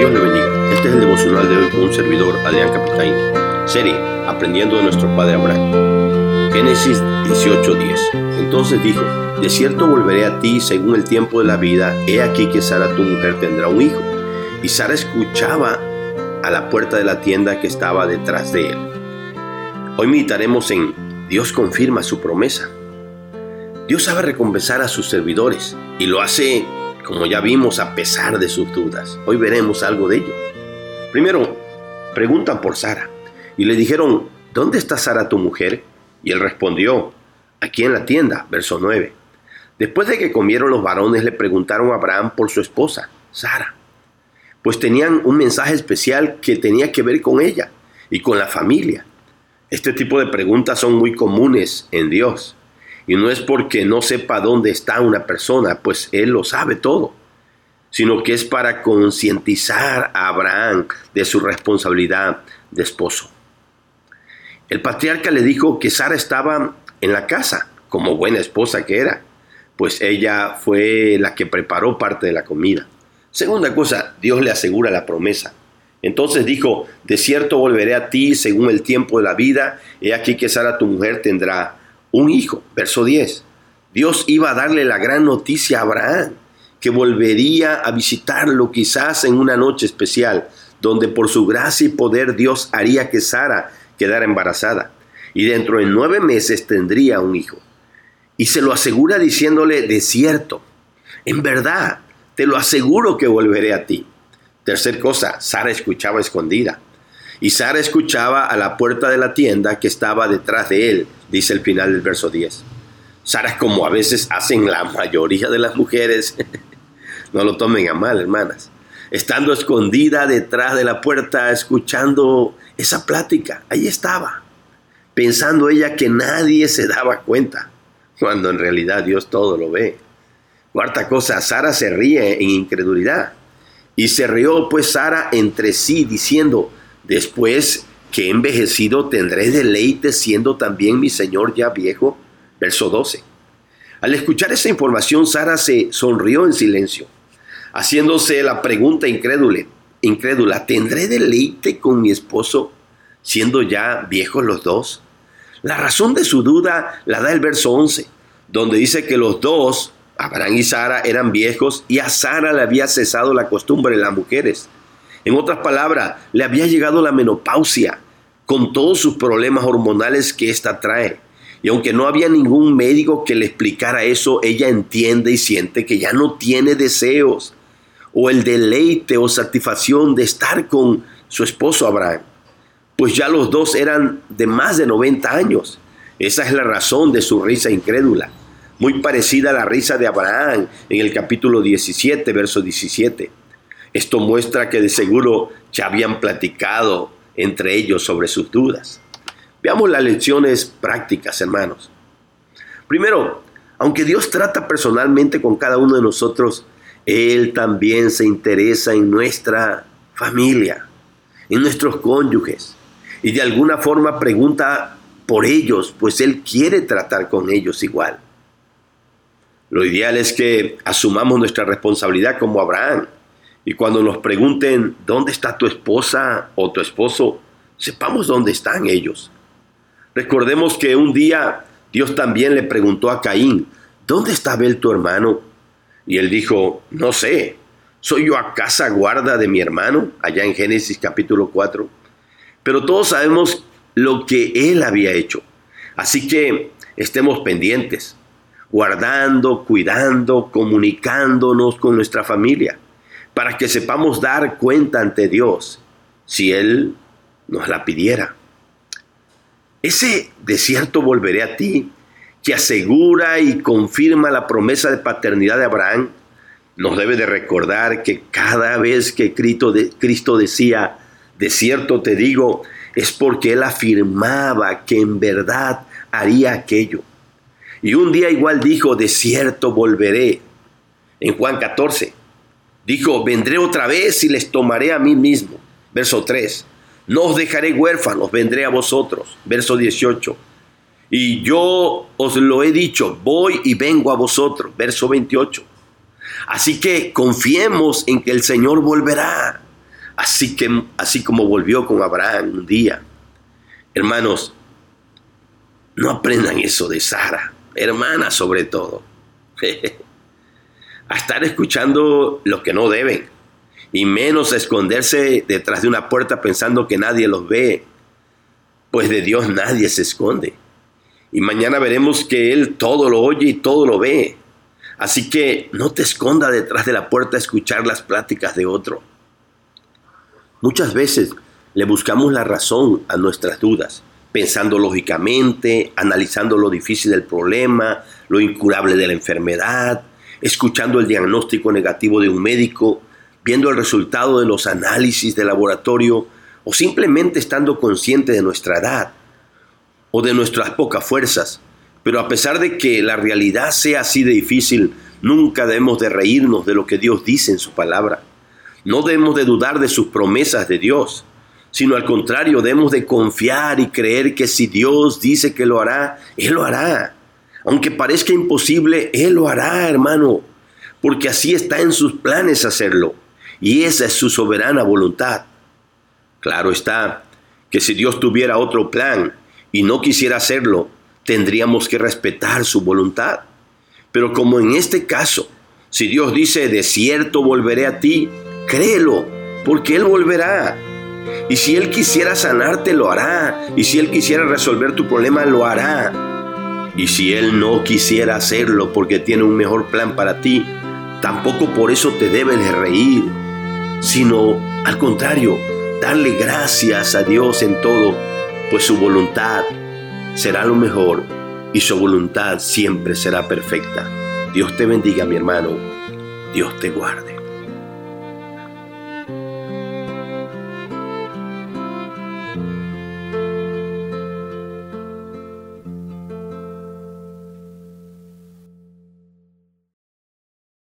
Este es el devocional de hoy un servidor, Adrián Capitaine. Serie, aprendiendo de nuestro padre Abraham. Génesis 18:10. Entonces dijo, de cierto volveré a ti según el tiempo de la vida, he aquí que Sara tu mujer tendrá un hijo. Y Sara escuchaba a la puerta de la tienda que estaba detrás de él. Hoy meditaremos en Dios confirma su promesa. Dios sabe recompensar a sus servidores y lo hace, como ya vimos, a pesar de sus dudas. Hoy veremos algo de ello. Primero, preguntan por Sara y le dijeron, ¿dónde está Sara tu mujer? Y él respondió, aquí en la tienda, verso 9. Después de que comieron los varones, le preguntaron a Abraham por su esposa, Sara, pues tenían un mensaje especial que tenía que ver con ella y con la familia. Este tipo de preguntas son muy comunes en Dios. Y no es porque no sepa dónde está una persona, pues Él lo sabe todo, sino que es para concientizar a Abraham de su responsabilidad de esposo. El patriarca le dijo que Sara estaba en la casa, como buena esposa que era, pues ella fue la que preparó parte de la comida. Segunda cosa, Dios le asegura la promesa. Entonces dijo, de cierto volveré a ti según el tiempo de la vida, he aquí que Sara tu mujer tendrá un hijo. Verso 10. Dios iba a darle la gran noticia a Abraham, que volvería a visitarlo quizás en una noche especial, donde por su gracia y poder Dios haría que Sara quedara embarazada, y dentro de nueve meses tendría un hijo. Y se lo asegura diciéndole, de cierto, en verdad, te lo aseguro que volveré a ti. Tercer cosa, Sara escuchaba escondida. Y Sara escuchaba a la puerta de la tienda que estaba detrás de él, dice el final del verso 10. Sara, como a veces hacen la mayoría de las mujeres, no lo tomen a mal, hermanas, estando escondida detrás de la puerta, escuchando esa plática, ahí estaba, pensando ella que nadie se daba cuenta, cuando en realidad Dios todo lo ve. Cuarta cosa, Sara se ríe en incredulidad. Y se rió pues Sara entre sí, diciendo, Después que envejecido tendré deleite siendo también mi Señor ya viejo. Verso 12. Al escuchar esa información, Sara se sonrió en silencio, haciéndose la pregunta incrédula, incrédula, ¿tendré deleite con mi esposo siendo ya viejos los dos? La razón de su duda la da el verso 11, donde dice que los dos, Abraham y Sara, eran viejos y a Sara le había cesado la costumbre de las mujeres. En otras palabras, le había llegado la menopausia con todos sus problemas hormonales que ésta trae. Y aunque no había ningún médico que le explicara eso, ella entiende y siente que ya no tiene deseos o el deleite o satisfacción de estar con su esposo Abraham. Pues ya los dos eran de más de 90 años. Esa es la razón de su risa incrédula, muy parecida a la risa de Abraham en el capítulo 17, verso 17. Esto muestra que de seguro ya habían platicado entre ellos sobre sus dudas. Veamos las lecciones prácticas, hermanos. Primero, aunque Dios trata personalmente con cada uno de nosotros, Él también se interesa en nuestra familia, en nuestros cónyuges, y de alguna forma pregunta por ellos, pues Él quiere tratar con ellos igual. Lo ideal es que asumamos nuestra responsabilidad como Abraham y cuando nos pregunten, ¿dónde está tu esposa o tu esposo? Sepamos dónde están ellos. Recordemos que un día Dios también le preguntó a Caín, ¿dónde está Abel tu hermano? Y él dijo, no sé, ¿soy yo acaso guarda de mi hermano? Allá en Génesis capítulo 4. Pero todos sabemos lo que él había hecho. Así que estemos pendientes, guardando, cuidando, comunicándonos con nuestra familia para que sepamos dar cuenta ante Dios si Él nos la pidiera. Ese desierto volveré a ti, que asegura y confirma la promesa de paternidad de Abraham, nos debe de recordar que cada vez que Cristo, Cristo decía, desierto te digo, es porque Él afirmaba que en verdad haría aquello. Y un día igual dijo, desierto volveré, en Juan 14. Dijo, vendré otra vez y les tomaré a mí mismo. Verso 3. No os dejaré huérfanos, vendré a vosotros. Verso 18. Y yo os lo he dicho, voy y vengo a vosotros. Verso 28. Así que confiemos en que el Señor volverá. así, que, así como volvió con Abraham un día. Hermanos, no aprendan eso de Sara, hermana sobre todo. a estar escuchando lo que no deben y menos a esconderse detrás de una puerta pensando que nadie los ve, pues de Dios nadie se esconde. Y mañana veremos que Él todo lo oye y todo lo ve. Así que no te esconda detrás de la puerta a escuchar las pláticas de otro. Muchas veces le buscamos la razón a nuestras dudas, pensando lógicamente, analizando lo difícil del problema, lo incurable de la enfermedad, escuchando el diagnóstico negativo de un médico, viendo el resultado de los análisis de laboratorio o simplemente estando consciente de nuestra edad o de nuestras pocas fuerzas. Pero a pesar de que la realidad sea así de difícil, nunca debemos de reírnos de lo que Dios dice en su palabra. No debemos de dudar de sus promesas de Dios, sino al contrario, debemos de confiar y creer que si Dios dice que lo hará, Él lo hará. Aunque parezca imposible, Él lo hará, hermano, porque así está en sus planes hacerlo, y esa es su soberana voluntad. Claro está que si Dios tuviera otro plan y no quisiera hacerlo, tendríamos que respetar su voluntad. Pero como en este caso, si Dios dice, de cierto volveré a ti, créelo, porque Él volverá. Y si Él quisiera sanarte, lo hará. Y si Él quisiera resolver tu problema, lo hará. Y si Él no quisiera hacerlo porque tiene un mejor plan para ti, tampoco por eso te debes de reír, sino al contrario, darle gracias a Dios en todo, pues su voluntad será lo mejor y su voluntad siempre será perfecta. Dios te bendiga, mi hermano. Dios te guarde.